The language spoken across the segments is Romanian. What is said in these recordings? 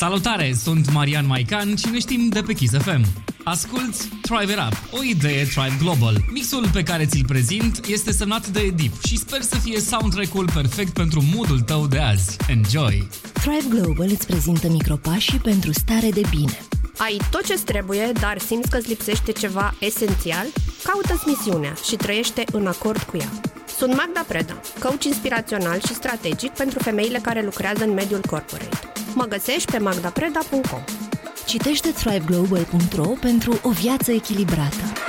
Salutare, sunt Marian Maican și ne știm de pe Kiss FM. Asculți Thrive It Up, o idee Thrive Global. Mixul pe care ți-l prezint este semnat de Edip și sper să fie soundtrack-ul perfect pentru moodul tău de azi. Enjoy! Thrive Global îți prezintă micropașii pentru stare de bine. Ai tot ce trebuie, dar simți că îți lipsește ceva esențial? Caută-ți misiunea și trăiește în acord cu ea. Sunt Magda Preda, coach inspirațional și strategic pentru femeile care lucrează în mediul corporate. Mă găsești pe magdapreda.com. Citește thriveglobal.ro pentru o viață echilibrată.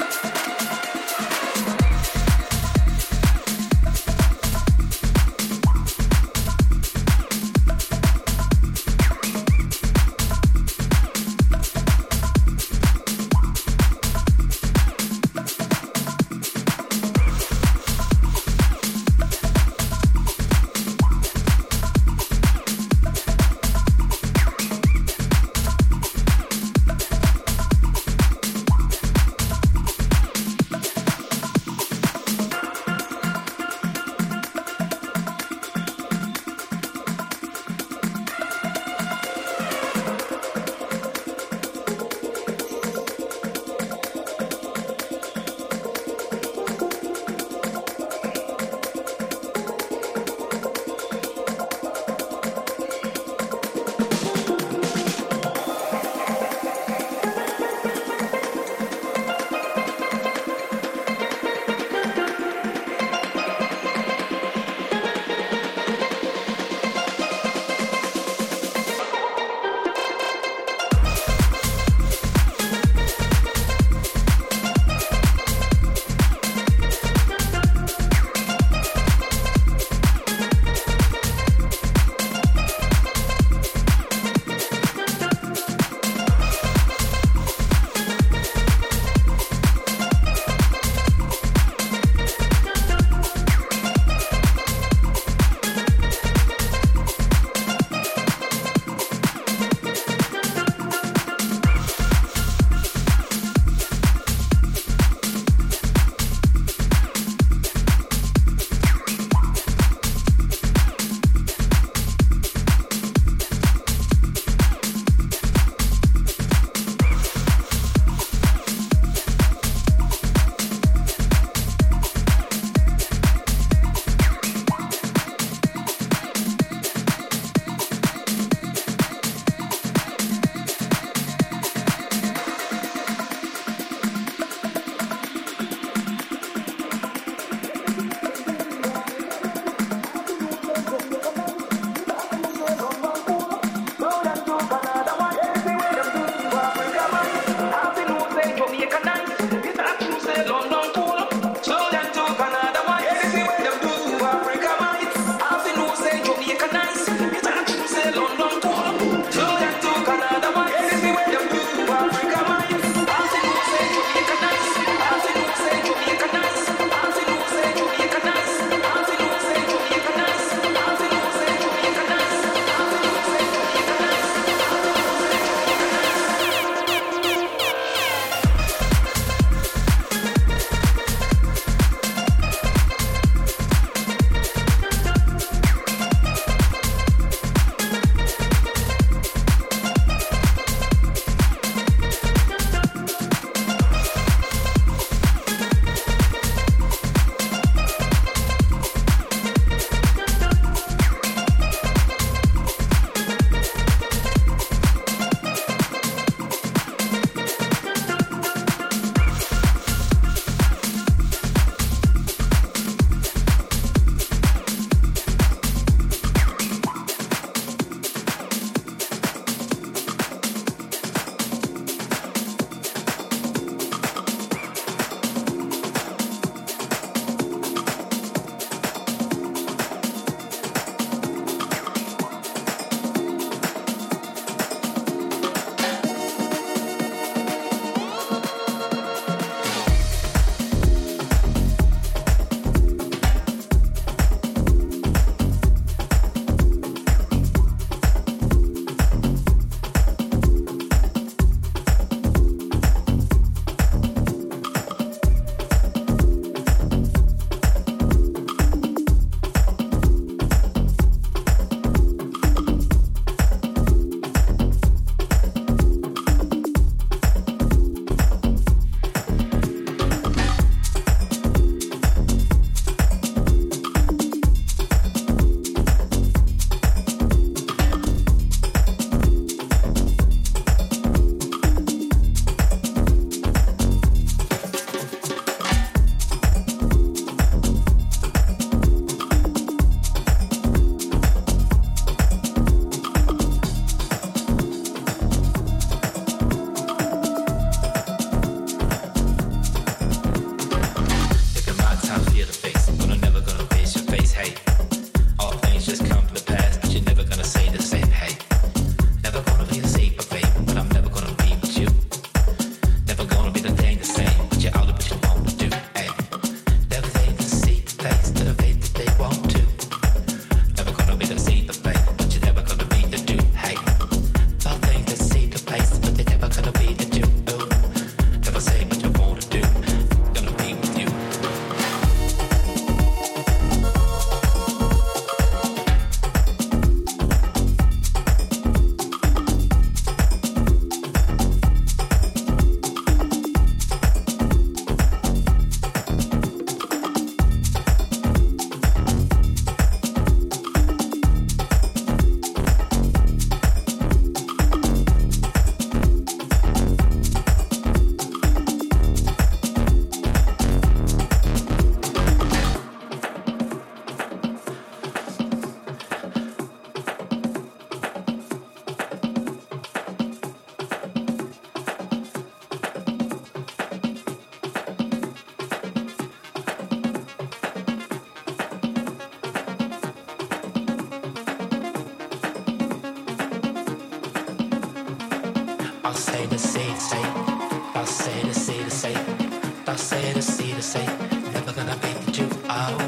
to say, never gonna make too out.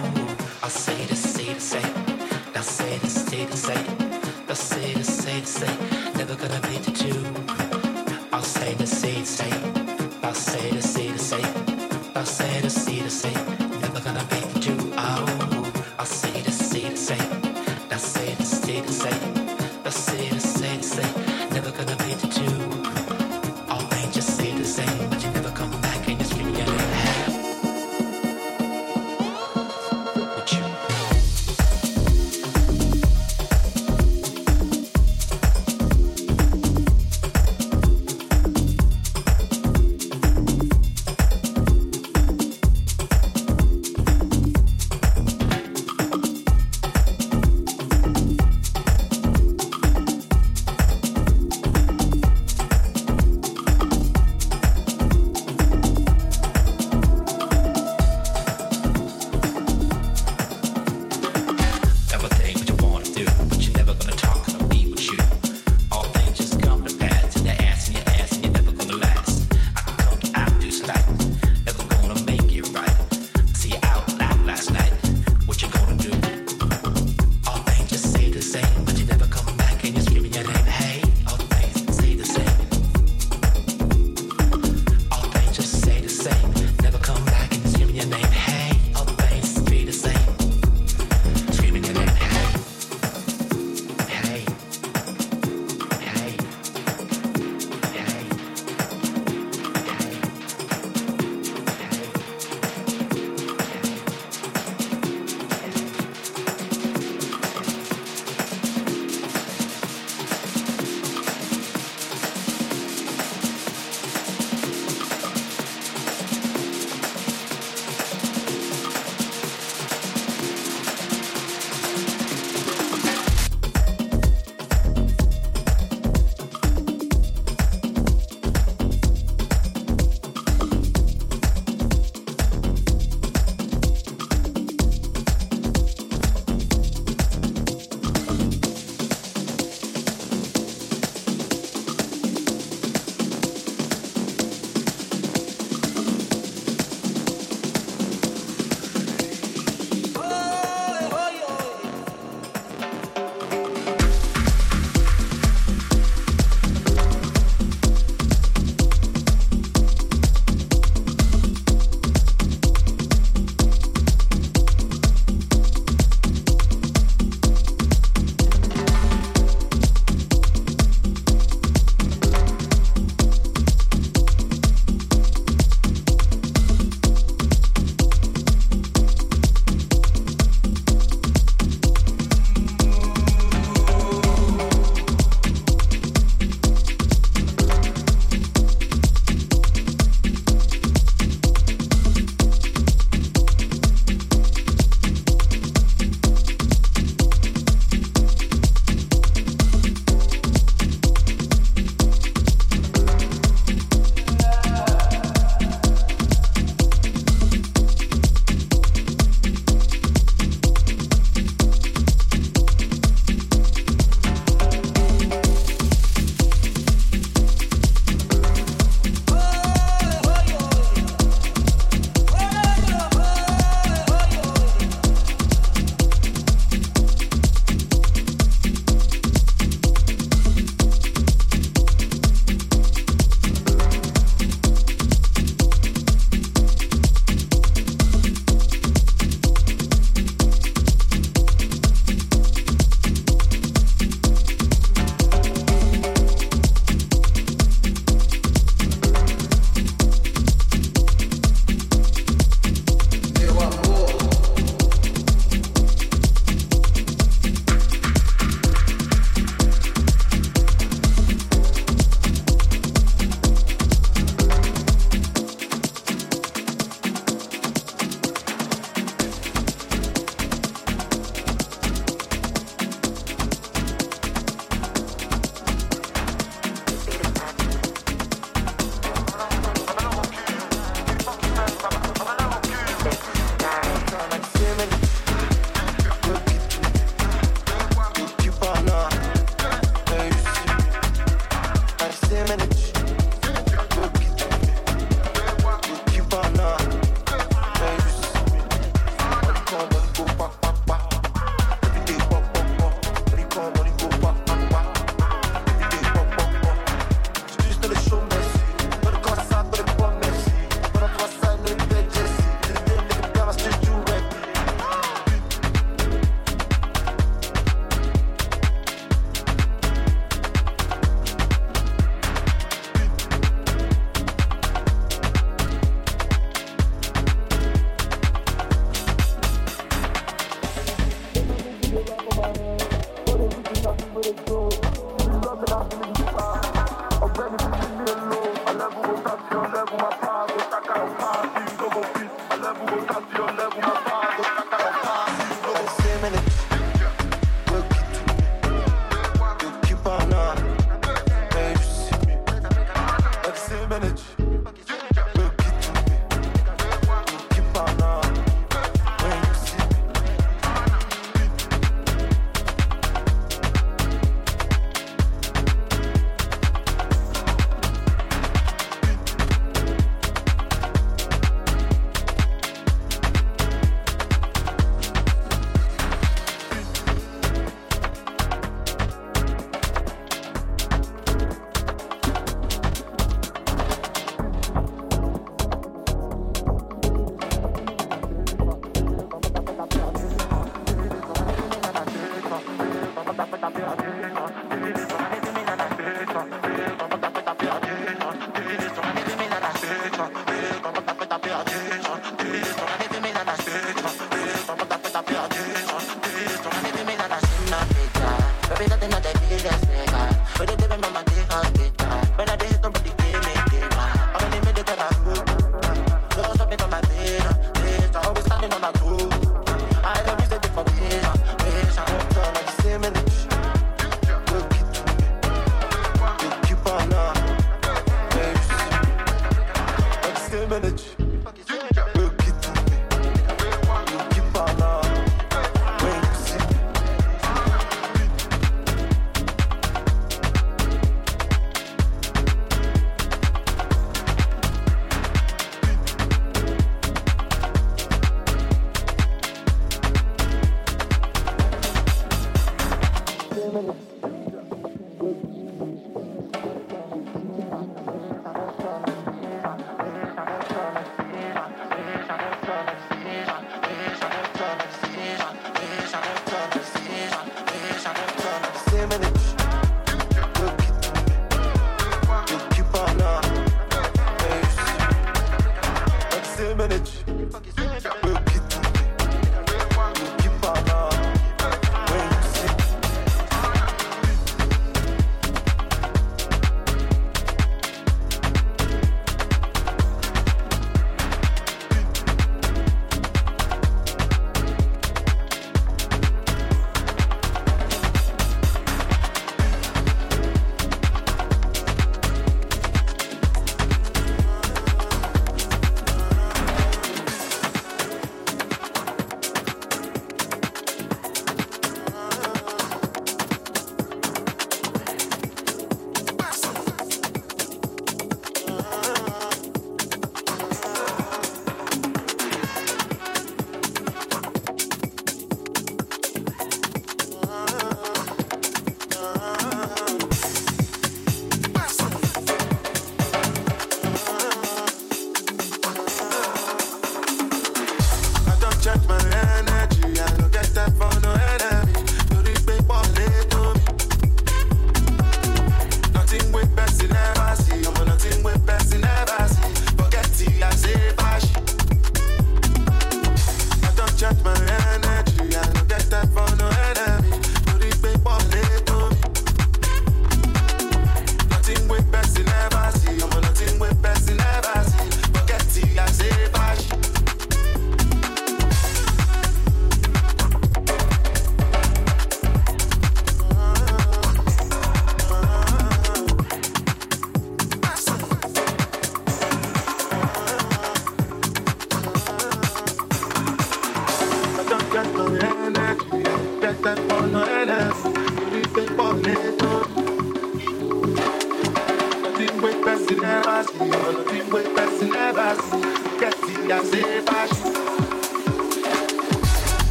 I say to say to say, now say to say to say, now say say say, never gonna make too. I'll say say say, I'll say say say, I'll say say say.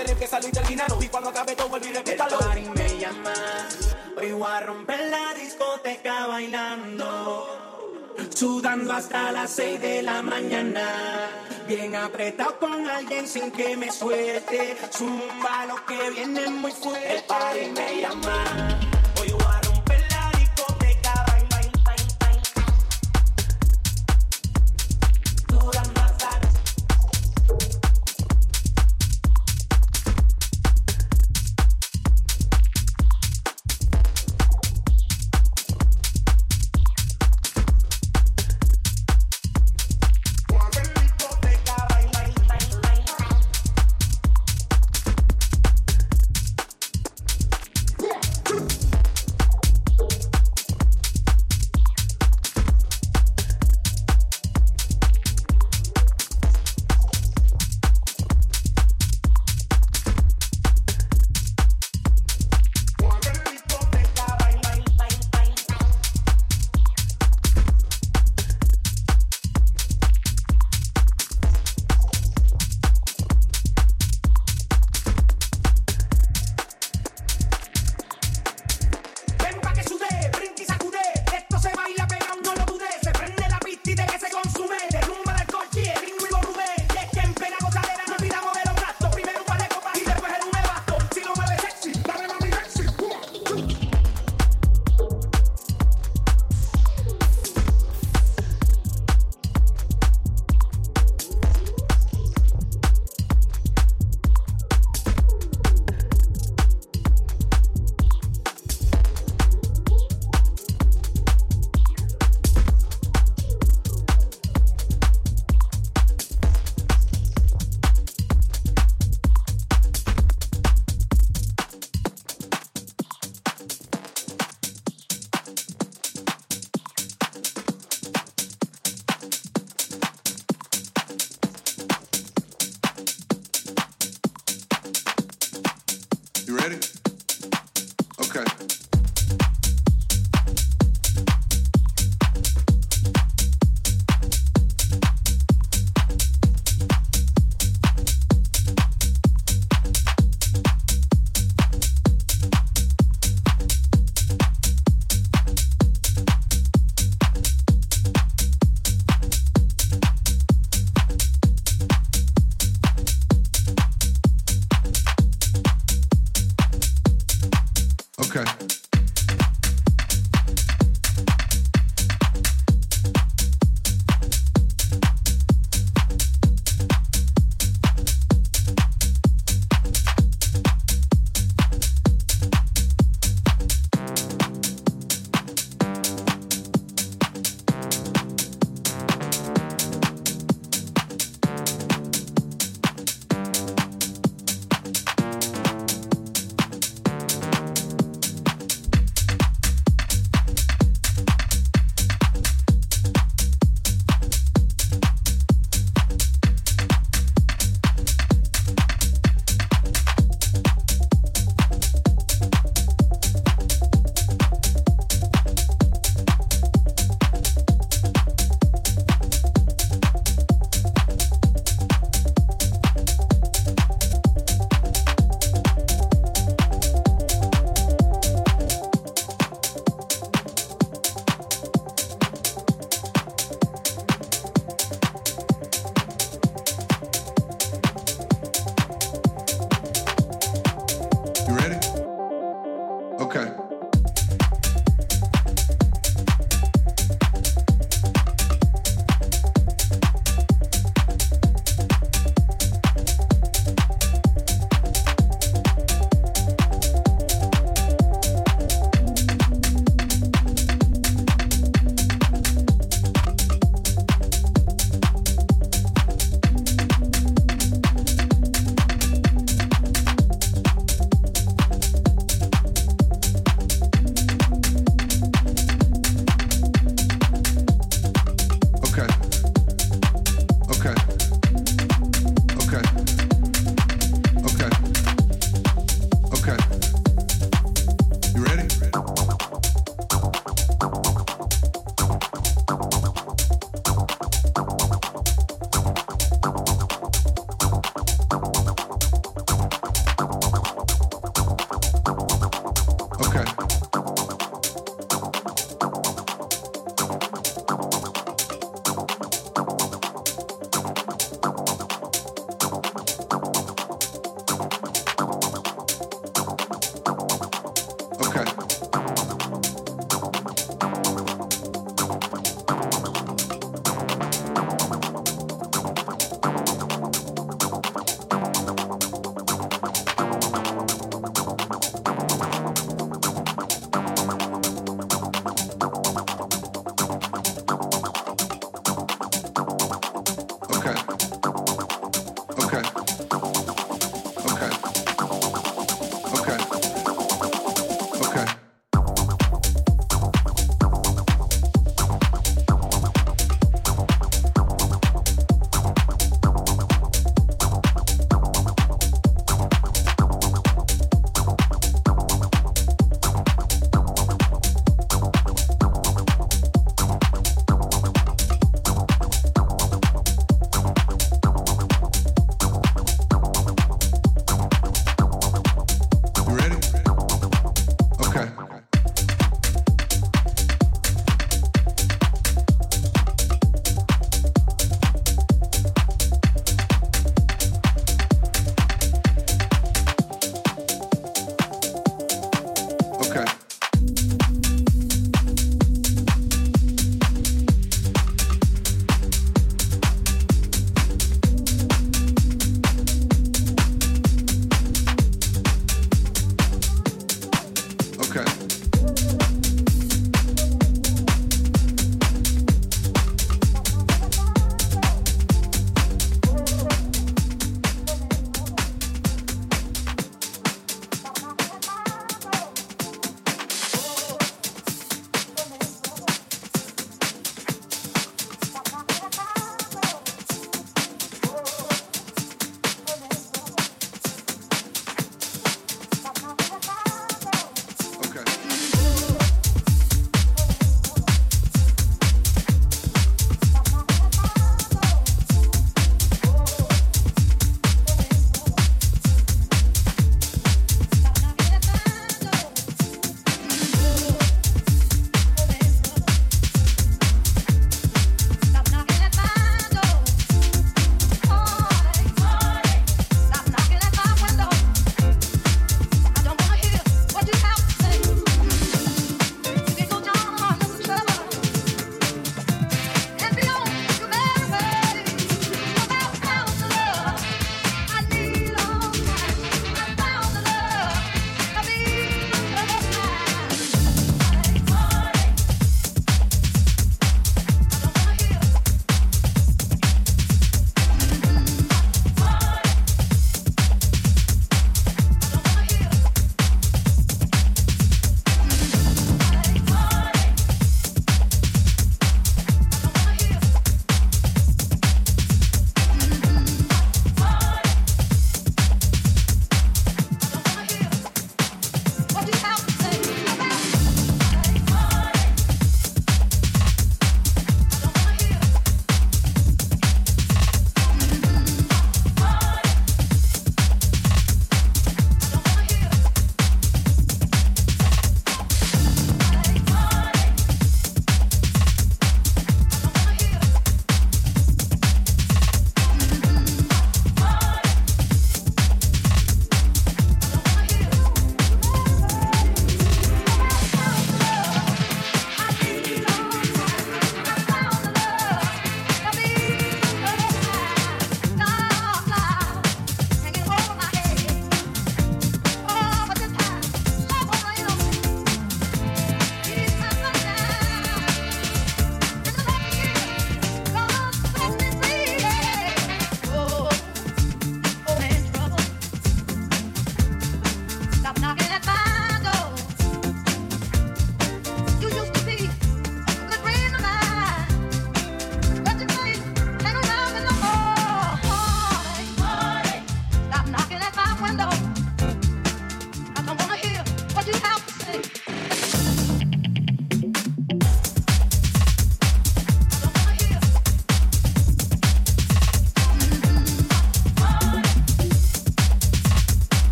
Hacer empezarlo y terminarlo. Y cuando acabe todo el día repitarlo. El me llama, hoy voy a romper la discoteca bailando. Sudando hasta las 6 de la mañana. Bien apretado con alguien sin que me suelte. Zumba lo que viene muy fuerte. El party me llama.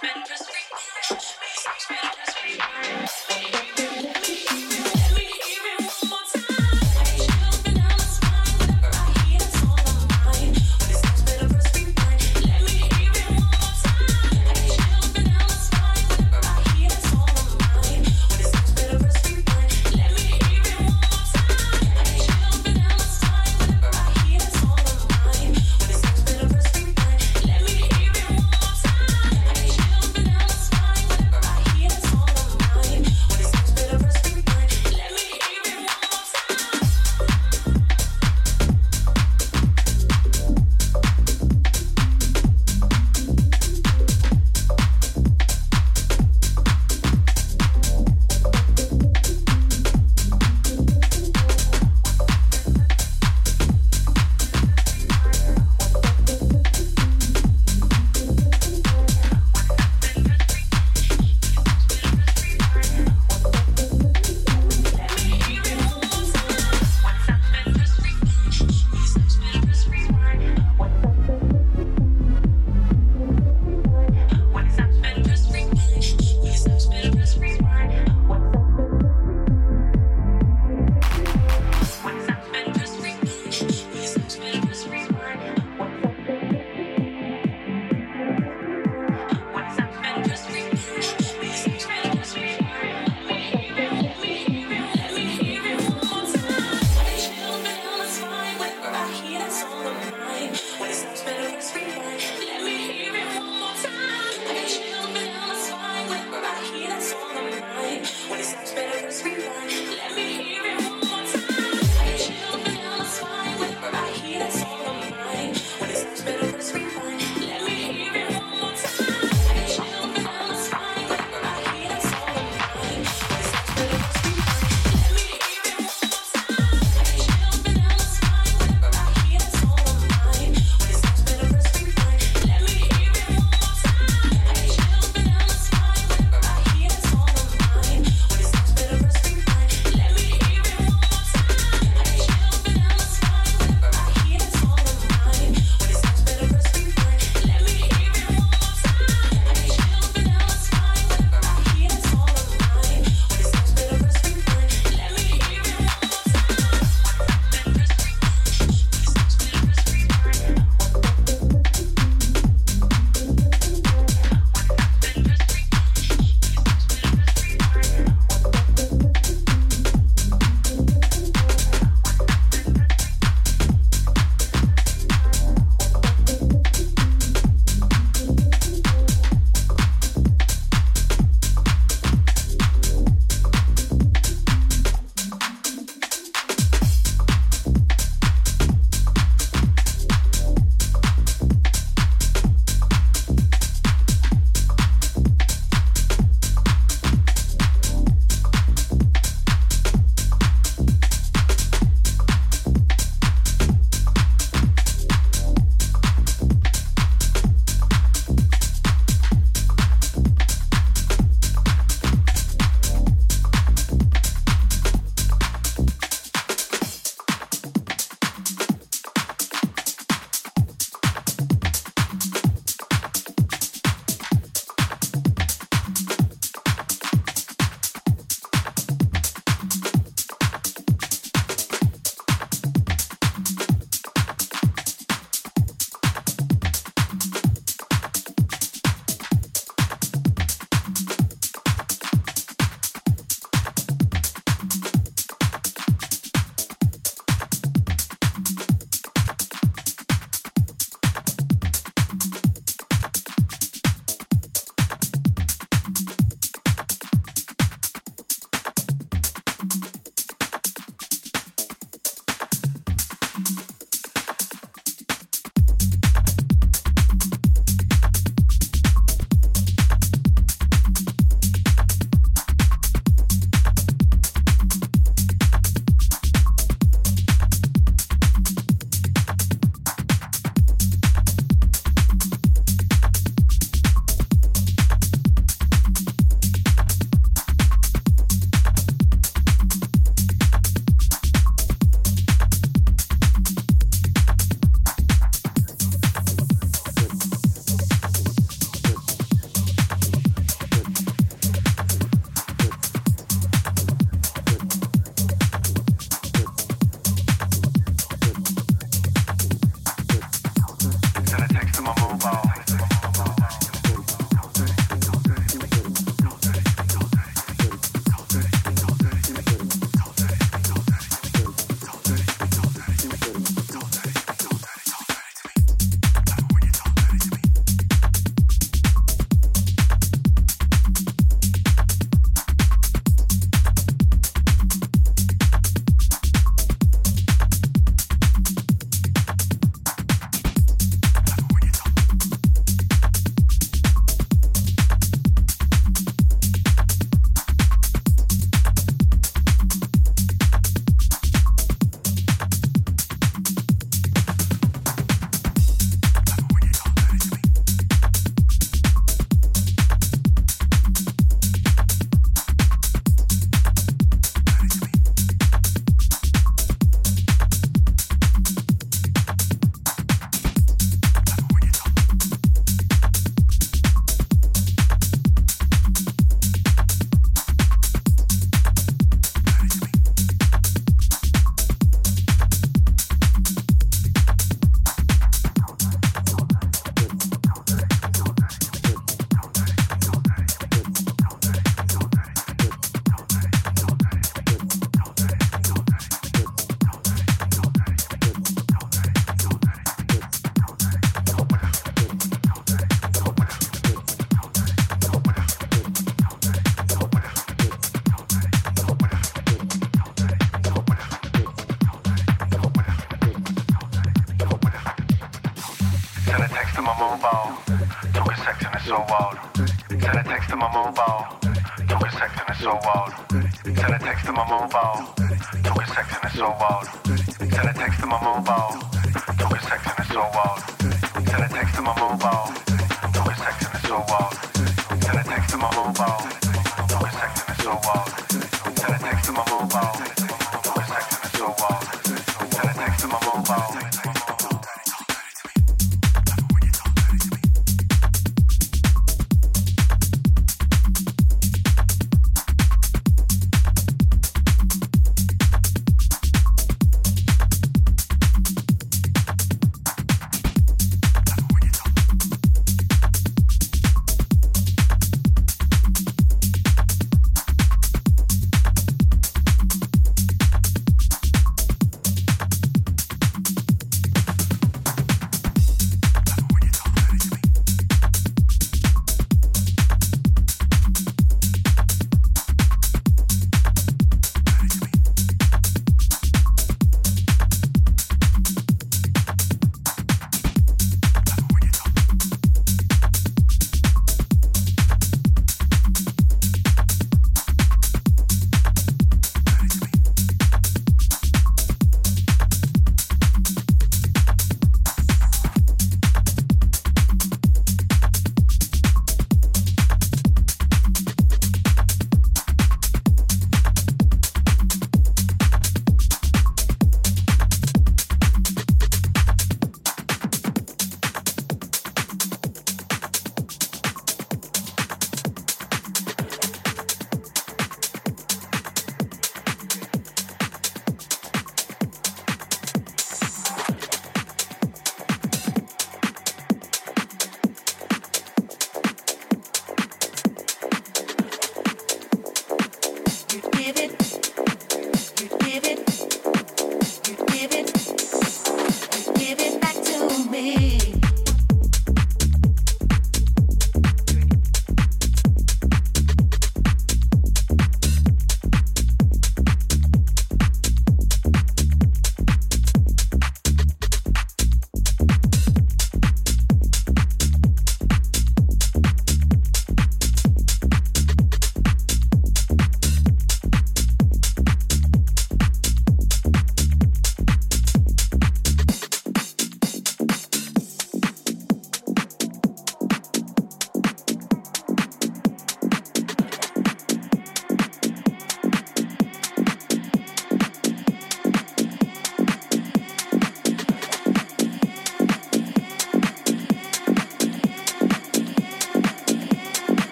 breakfast